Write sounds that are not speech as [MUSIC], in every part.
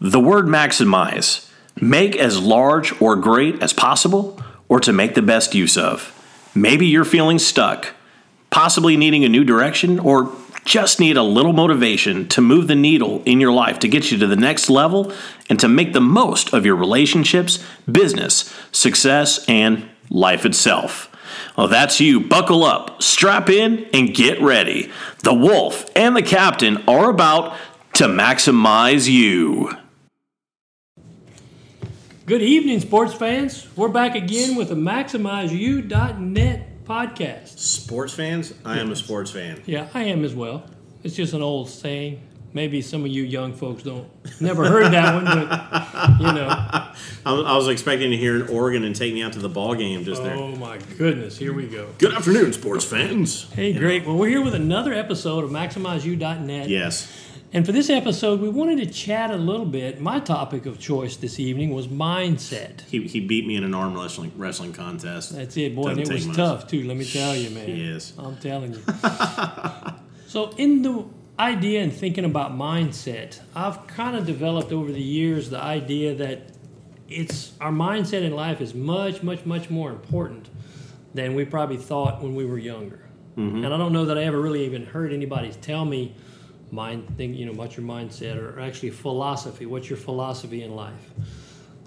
The word maximize make as large or great as possible, or to make the best use of. Maybe you're feeling stuck, possibly needing a new direction, or just need a little motivation to move the needle in your life to get you to the next level and to make the most of your relationships, business, success, and life itself. Well, that's you. Buckle up, strap in, and get ready. The wolf and the captain are about to maximize you. Good evening, sports fans. We're back again with the MaximizeU.net podcast. Sports fans? I am a sports fan. Yeah, I am as well. It's just an old saying. Maybe some of you young folks don't never heard that one, but you know. [LAUGHS] I was, I was expecting to hear an organ and take me out to the ball game just there. Oh my goodness, here we go. Good afternoon, sports fans. Hey, great. Well, we're here with another episode of MaximizeU.net. Yes. And for this episode, we wanted to chat a little bit. My topic of choice this evening was mindset. He, he beat me in an arm wrestling wrestling contest. That's it, boy. And it was much. tough, too. Let me tell you, man. Yes. I'm telling you. [LAUGHS] so, in the idea and thinking about mindset, I've kind of developed over the years the idea that it's our mindset in life is much, much, much more important than we probably thought when we were younger. Mm-hmm. And I don't know that I ever really even heard anybody tell me mind think you know about your mindset or actually philosophy. What's your philosophy in life?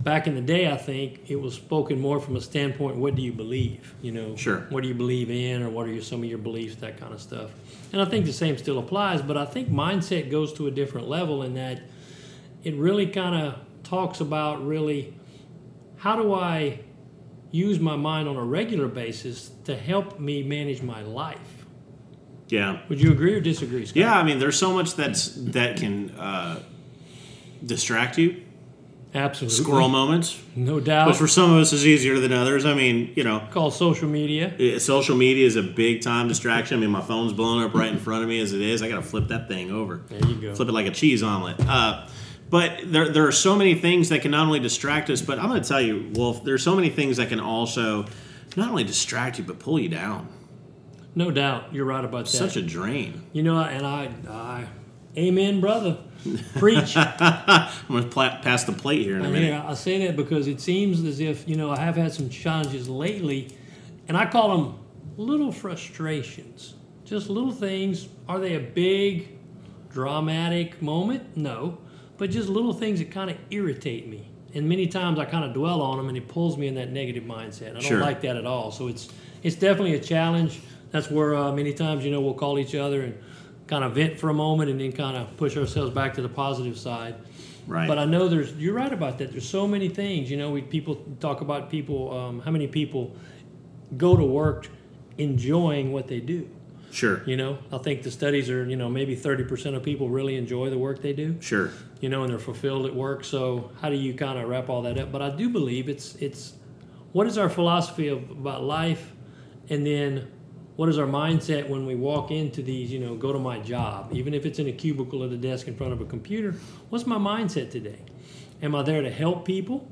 Back in the day, I think it was spoken more from a standpoint: what do you believe? You know, Sure. What do you believe in, or what are your, some of your beliefs? That kind of stuff. And I think the same still applies, but I think mindset goes to a different level in that it really kind of talks about really how do I use my mind on a regular basis to help me manage my life. Yeah. Would you agree or disagree, Scott? Yeah, I mean, there's so much that's that can uh, distract you. absolutely. Squirrel moments, no which doubt. for some of us is easier than others. I mean, you know, call social media. eh, social media is a big time distraction. I mean, my phone's blowing up right in front of me as it is. I got to flip that thing over. There you go. flip it like a cheese omelet. Uh, but there, there are so many things that can not only distract us, but I'm going to tell you, Wolf, there's so many things that can also not only distract you, but pull you down. No doubt. You're right about that. Such a drain. you know, and I, I, amen, brother. Preach. [LAUGHS] I'm going to pla- pass the plate here in a I, minute. mean, I say that because it seems as if, you know, I have had some challenges lately, and I call them little frustrations. Just little things. Are they a big, dramatic moment? No. But just little things that kind of irritate me. And many times I kind of dwell on them, and it pulls me in that negative mindset. I don't Sure. like that at all. So it's it's definitely a challenge. That's where uh, many times, you know, we'll call each other and kind of vent for a moment, and then kind of push ourselves back to the positive side. Right. But I know there's you're right about that. There's so many things. You know, we people talk about people. Um, how many people go to work enjoying what they do? sure. You know, I think the studies are you know maybe 30% of people really enjoy the work they do. Sure. You know, and they're fulfilled at work. So how do you kind of wrap all that up? But I do believe it's it's what is our philosophy of, about life, and then what is our mindset when we walk into these, you know, go to my job, even if it's in a cubicle at a desk in front of a computer? What's my mindset today? Am I there to help people?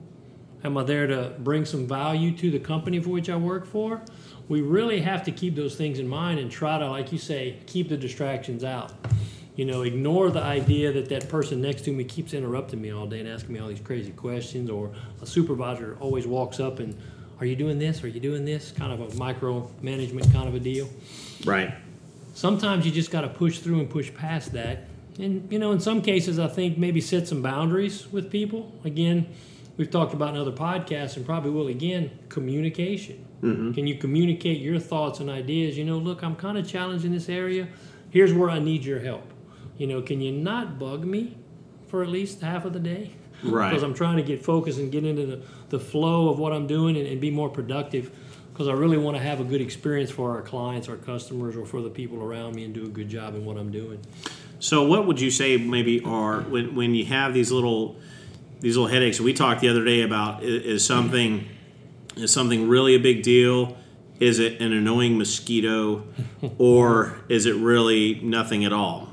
Am I there to bring some value to the company for which I work for? We really have to keep those things in mind and try to, like you say, keep the distractions out. You know, ignore the idea that that person next to me keeps interrupting me all day and asking me all these crazy questions, or a supervisor always walks up and, "Are you doing this? Are you doing this?" Kind of a micro management kind of a deal Right. sometimes you just got to push through and push past that. And, you know, in some cases, I think maybe set some boundaries with people. Again, we've talked about in other podcasts and probably will again communication. Mm-hmm. Can you communicate your thoughts and ideas? You know, look, I'm kind of challenged in this area. Here's where I need your help. You know, can you not bug me for at least half of the day? Right. Because I'm trying to get focused and get into the, the flow of what I'm doing and, and be more productive because I really want to have a good experience for our clients, our customers, or for the people around me and do a good job in what I'm doing. So, what would you say maybe are when, when you have these little these little headaches? We talked the other day about i- is something is something really a big deal? Is it an annoying mosquito, [LAUGHS] or is it really nothing at all?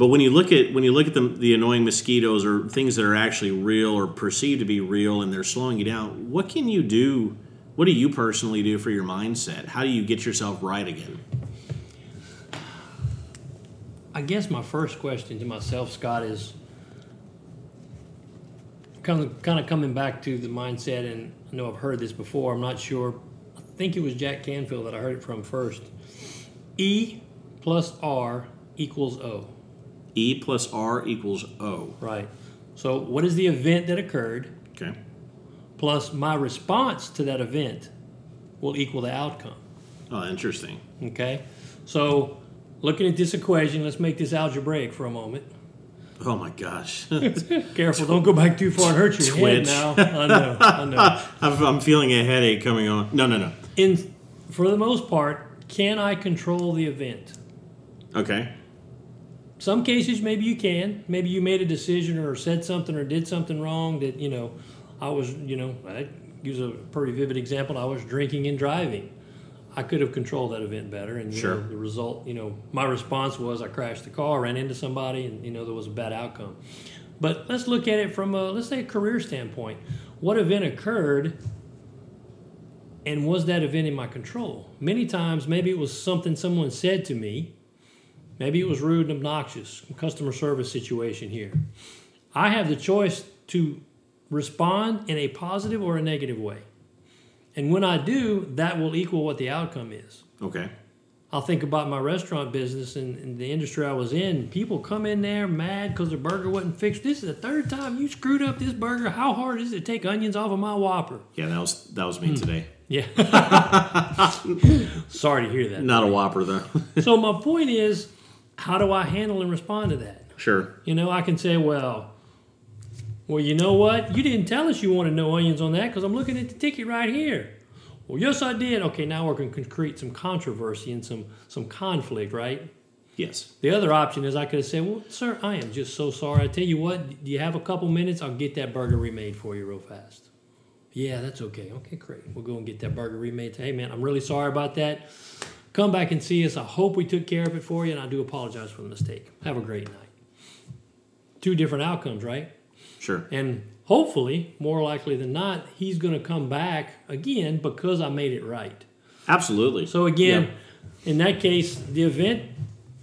But when you look at when you look at the, the annoying mosquitoes or things that are actually real or perceived to be real, and they're slowing you down, what can you do? What do you personally do for your mindset? How do you get yourself right again? I guess my first question to myself, Scott, is kind of kind of coming back to the mindset, and I know I've heard this before. I'm not sure. I think it was Jack Canfield that I heard it from first. E plus R equals O. E plus R equals O. Right. So, what is the event that occurred Okay. plus my response to that event will equal the outcome? Oh, interesting. Okay. So, looking at this equation, let's make this algebraic for a moment. Oh my gosh. [LAUGHS] [LAUGHS] Careful, don't go back too far and hurt your Twitch. head now. I [LAUGHS] know, I know. I'm, I'm feeling a headache coming on. No, no, no. In, for the most part, can I control the event? Okay. Some cases, maybe you can. Maybe you made a decision or said something or did something wrong that, you know, I was, you know, I use a pretty vivid example. I was drinking and driving. I could have controlled that event better. And, you Sure. know, the result, you know, my response was I crashed the car, ran into somebody, and, you know, there was a bad outcome. But let's look at it from a, let's say, a career standpoint. What event occurred and was that event in my control? Many times, maybe it was something someone said to me. Maybe it was rude and obnoxious, customer service situation here. I have the choice to respond in a positive or a negative way. And when I do, that will equal what the outcome is. Okay. I'll think about my restaurant business and, and the industry I was in. People come in there mad because their burger wasn't fixed. This is the third time you screwed up this burger. How hard is it to take onions off of my Whopper? Yeah, that was that was me hmm. today. Yeah. [LAUGHS] Sorry to hear that. Not a Whopper though. so my point is, how do I handle and respond to that? sure. You know, I can say, well, well, you know what? You didn't tell us you wanted no onions on that because I'm looking at the ticket right here. Well, yes, I did. Okay, now we're going to create some controversy and some some conflict, right? Yes. The other option is I could have said, well, sir, I am just so sorry. I tell you what, do you have a couple minutes? I'll get that burger remade for you real fast. Yeah, that's okay. Okay, great. We'll go and get that burger remade. Hey, man, I'm really sorry about that. Come back and see us. I hope we took care of it for you, and I do apologize for the mistake. Have a great night. Two different outcomes, right? Sure. And hopefully, more likely than not, he's going to come back again because I made it right. Absolutely. So again, in that case, the event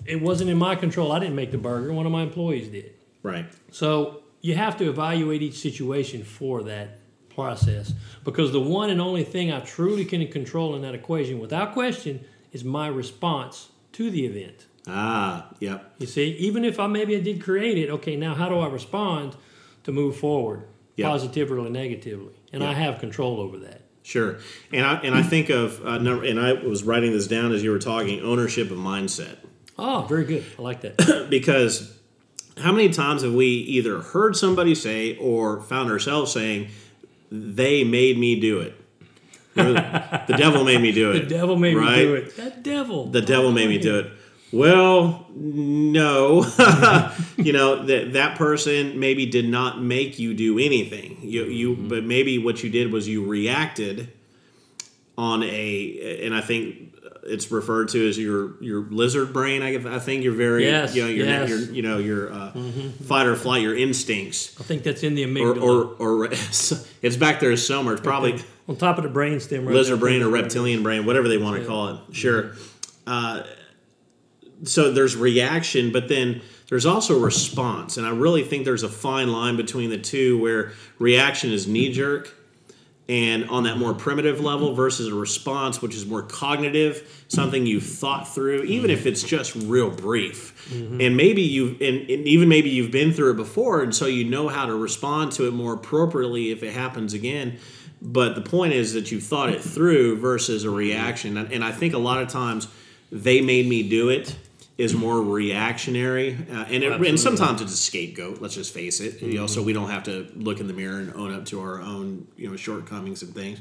it wasn't in my control. I didn't make the burger. One of my employees did. Right. So you have to evaluate each situation for that process because the one and only thing I truly can control in that equation, without question, is my response to the event. Ah, yep. You see, even if I maybe I did create it, okay, now how do I respond to move forward, Yeah. positively or negatively? And I have control over that. Sure. And I and I think of uh, number, and I was writing this down as you were talking ownership of mindset Oh, very good. I like that. [CLEARS THROAT] because how many times have we either heard somebody say or found ourselves saying they made me do it. Or, the devil made me do [LAUGHS] it. The devil made me do it. That devil. The devil made me do it. Well, no. [LAUGHS] you know, that that person maybe did not make you do anything. You you but maybe what you did was you reacted on a and I think it's referred to as your your lizard brain. I, I think you're very Yes, you know your, yes. your you know your uh, fight or flight your instincts I think that's in the or amygdala. or, or [LAUGHS] it's back there somewhere. It's probably on top of the brainstem. Right lizard brain or reptilian brain, whatever they want to call it. Sure. Uh, so there's reaction, but then there's also response, and I really think there's a fine line between the two, where reaction is knee jerk, and on that more primitive level versus a response, which is more cognitive, something you've thought through, even if it's just real brief. And maybe you've, and, and even maybe you've been through it before, and so you know how to respond to it more appropriately if it happens again. But the point is that you've thought it through versus a reaction. And, I think a lot of times they made me do it is more reactionary. Uh, and, it, and sometimes it's a scapegoat, let's just face it. You know, so we don't have to look in the mirror and own up to our own, you know, shortcomings and things.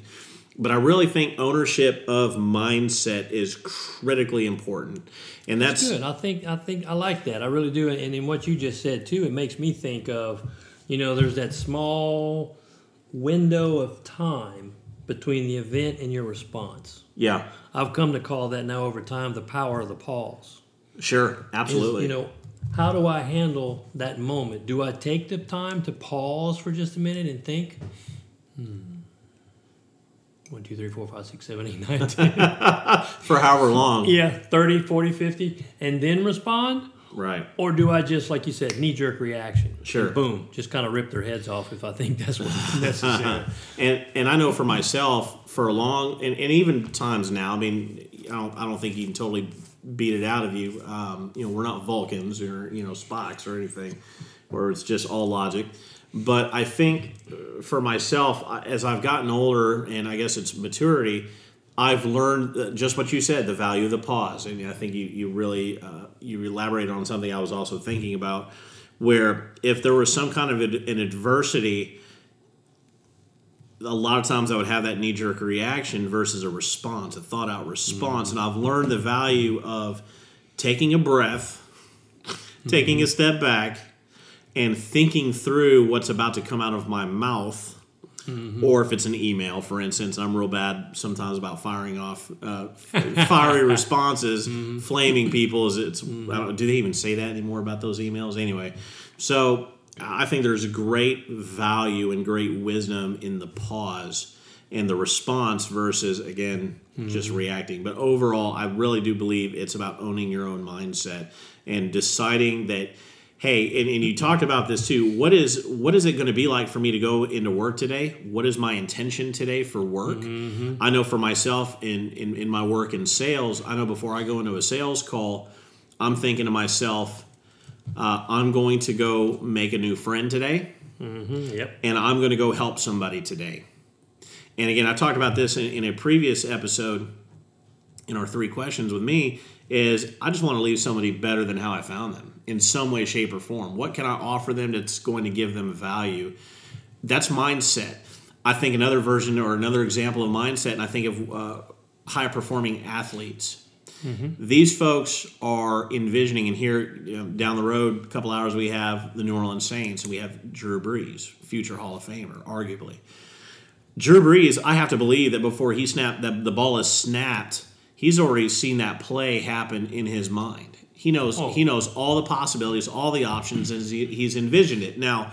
But I really think ownership of mindset is critically important. And that's, Good. I think I think I like that. I really do. And in what you just said too, it makes me think of, you know, there's that small window of time between the event and your response. yeah, I've come to call that now over time the power of the pause. sure, Is, absolutely. you know, how do I handle that moment? Do I take the time to pause for just a minute and think? Hmm. One, two, three, four, five, six, seven, eight, nine, [LAUGHS] ten. [LAUGHS] For however long. Yeah, 30, 40, 50, and then respond? Right. Or do I just, like you said, knee jerk reaction? Sure. Boom, just kind of rip their heads off if I think that's what's necessary. [LAUGHS] and and I know for myself for a long and, and even times now. I mean, I don't I don't think you can totally beat it out of you. Um, you know, we're not Vulcans or you know Spocks or anything, where it's just all logic. But I think uh, for myself, as I've gotten older, and I guess it's maturity, I've learned just what you said, the value of the pause, and I think you you really uh, you elaborated on something I was also thinking about, where if there was some kind of an adversity a lot of times I would have that knee jerk reaction versus a response, a thought out response. And I've learned the value of taking a breath, taking a step back, and thinking through what's about to come out of my mouth. Mm-hmm. Or if it's an email, for instance, I'm real bad sometimes about firing off uh, [LAUGHS] fiery responses, mm-hmm. flaming people. Is it's I mm-hmm. don't, do they even say that anymore about those emails? Anyway, so I think there's great value and great wisdom in the pause and the response versus again just reacting. But overall, I really do believe it's about owning your own mindset and deciding that hey, and, and you talked about this too. What is what is it going to be like for me to go into work today? What is my intention today for work? I know for myself in, in in my work in sales, I know before I go into a sales call, I'm thinking to myself, uh, I'm going to go make a new friend today yep. and I'm going to go help somebody today. And again, I talked about this in, in a previous episode in our three questions with me is I just want to leave somebody better than how I found them in some way, shape, or form. What can I offer them that's going to give them value? That's mindset. I think another version or another example of mindset, and I think of uh, high performing athletes. These folks are envisioning, and here you know, down the road, a couple hours, we have the New Orleans Saints, and we have Drew Brees, future Hall of Famer, arguably. Drew Brees, I have to believe that before he snapped, that the ball is snapped, he's already seen that play happen in his mind. He knows Oh. he knows all the possibilities, all the options, as he, he's envisioned it. Now,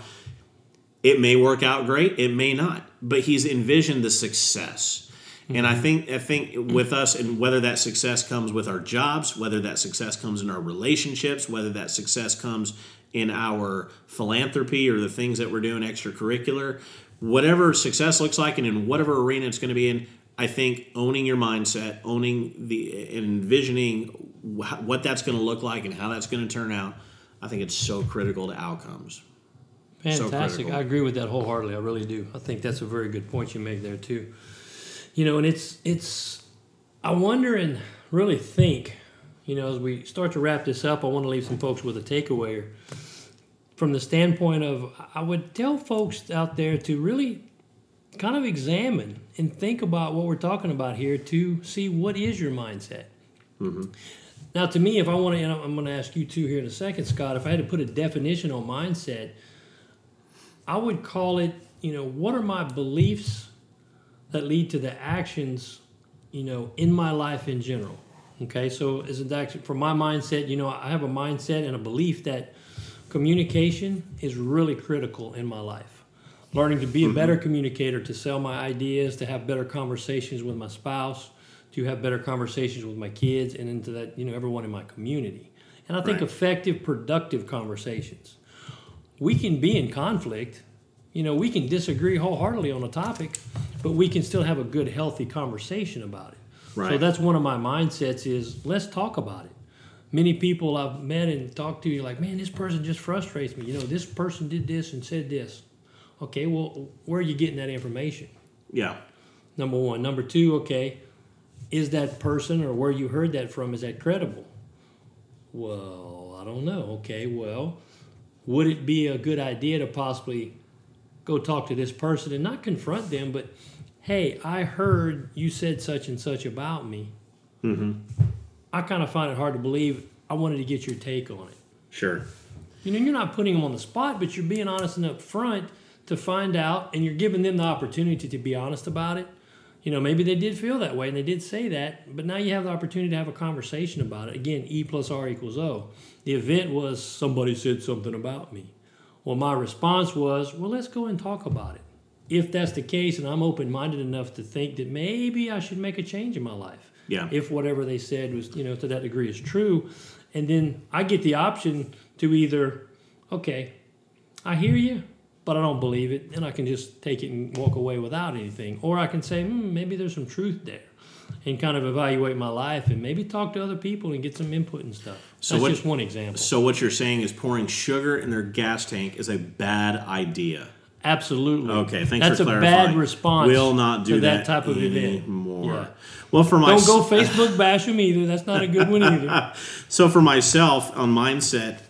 it may work out great, it may not, but he's envisioned the success. And I mm-hmm. think I think with us, and whether that success comes with our jobs, whether that success comes in our relationships, whether that success comes in our philanthropy or the things that we're doing extracurricular, whatever success looks like, and in whatever arena it's going to be in, I think owning your mindset, owning the and envisioning what that's going to look like and how that's going to turn out, I think it's so critical to outcomes. Fantastic. critical. I agree with that wholeheartedly. I really do. I think that's a very good point you make there too. You know, and it's it's I wonder and really think, you know, as we start to wrap this up, I want to leave some folks with a takeaway from the standpoint of I would tell folks out there to really kind of examine and think about what we're talking about here to see what is your mindset. Mm-hmm. Now, to me, if I want to, and I'm going to ask you too here in a second, Scott, if I had to put a definition on mindset, I would call it, you know, what are my beliefs that lead to the actions, you know, in my life in general? Okay, so as an action for my mindset, you know, I have a mindset and a belief that communication is really critical in my life. Learning to be a mm-hmm. better communicator, to sell my ideas, to have better conversations with my spouse, to have better conversations with my kids, and into that, you know, everyone in my community. And I think Right. effective, productive conversations we can be in conflict. You know, we can disagree wholeheartedly on a topic, but we can still have a good, healthy conversation about it. Right. So that's one of my mindsets is let's talk about it. Many people I've met and talked to, you're like, man, this person just frustrates me. You know, this person did this and said this. Okay, well, where are you getting that information? Yeah. Number one. Number two, okay, is that person or where you heard that from, is that credible? Well, I don't know. Okay, well, would it be a good idea to possibly go talk to this person and not confront them, but hey, I heard you said such and such about me. Mm-hmm. I kind of find it hard to believe. I wanted to get your take on it. Sure. You know, you're not putting them on the spot, but you're being honest and upfront to find out, and you're giving them the opportunity to be honest about it. You know, maybe they did feel that way and they did say that, but now you have the opportunity to have a conversation about it. Again, E plus R equals O. The event was somebody said something about me. Well, my response was, well, let's go and talk about it. If that's the case, and I'm open minded enough to think that maybe I should make a change in my life Yeah. if whatever they said was you know to that degree is true and then I get the option to either, okay, I hear you, but I don't believe it, and I can just take it and walk away without anything, or I can say, hmm, maybe there's some truth there, and kind of evaluate my life, and maybe talk to other people and get some input and stuff. So That's what- just one example. So what you're saying is pouring sugar in their gas tank is a bad idea. Absolutely. Okay, thanks That's for a clarifying. bad response. Will not do to that, that type of event. anymore. Yeah. Well, for my Don't go Facebook bash them either. That's not a good one either. [LAUGHS] so for myself on mindset,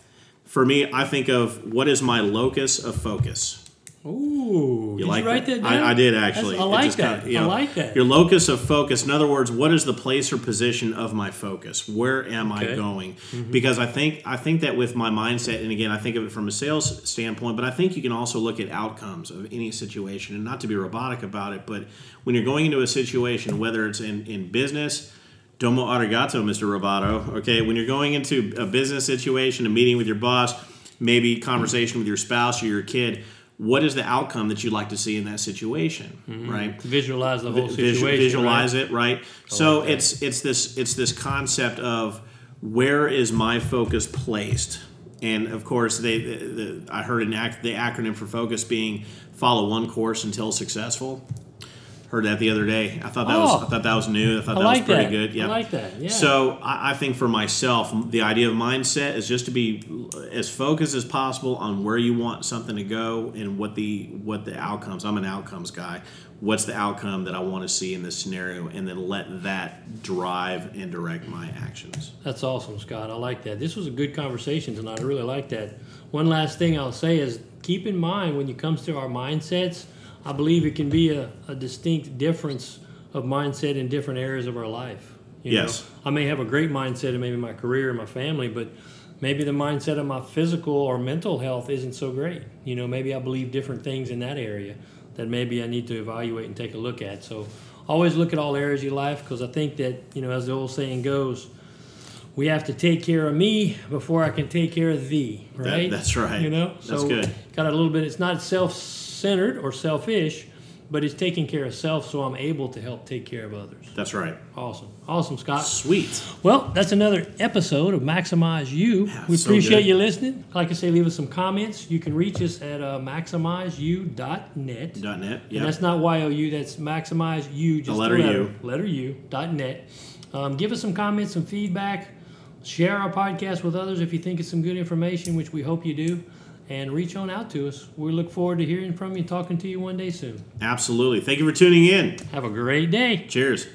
for me, I think of what is my locus of focus. Ooh, did like you write that, down? I, I did That's- actually. I like that. kinda, you I like that. Your locus of focus. In other words, what is the place or position of my focus? Where am I Okay. Mm-hmm. going? Because I think I think that with my mindset, and again, I think of it from a sales standpoint, but I think you can also look at outcomes of any situation, and not to be robotic about it, but when you're going into a situation, whether it's in in business. Domo arigato, Mr. Roboto. Okay, when you're going into a business situation, a meeting with your boss, maybe conversation with your spouse or your kid, what is the outcome that you'd like to see in that situation, mm-hmm. right? Visualize the whole situation. visualize right? it, right? So like it's it's this it's this concept of where is my focus placed, and of course they the, the, I heard an ac- the acronym for focus being follow one course until successful. Heard that the other day. I thought that was Oh. I thought that was new. I thought I that like was pretty that. good. Yeah, I like that. Yeah. so I, I think for myself, the idea of mindset is just to be as focused as possible on where you want something to go and what the what the outcomes. I'm an outcomes guy. What's the outcome that I want to see in this scenario, and then let that drive and direct my actions. That's awesome, Scott. I like that. This was a good conversation tonight. I really like that. One last thing I'll say is keep in mind when it comes to our mindsets, I believe it can be a, a distinct difference of mindset in different areas of our life. You Yes. Know? I may have a great mindset in maybe my career and my family, but maybe the mindset of my physical or mental health isn't so great. You know, maybe I believe different things in that area that maybe I need to evaluate and take a look at. So always look at all areas of your life because I think that, you know, as the old saying goes, we have to take care of me before I can take care of thee, right? that's right. You know, That's so good. got a little bit. It's not self-centered or selfish, but it's taking care of self, so I'm able to help take care of others. That's right. Awesome, awesome, Scott. Sweet. Well, that's another episode of Maximize You. we so appreciate good. you listening. Like I say, leave us some comments. You can reach us at uh, maximizeu.net. Dot net. And Yeah. that's not Y-O-U, that's maximize you, just the letter letter, U. letter U, dot net. Um, give us some comments, some feedback. Share our podcast with others if you think it's some good information, which we hope you do. And reach on out to us. We look forward to hearing from you, talking to you one day soon. Absolutely. Thank you for tuning in. Have a great day. Cheers.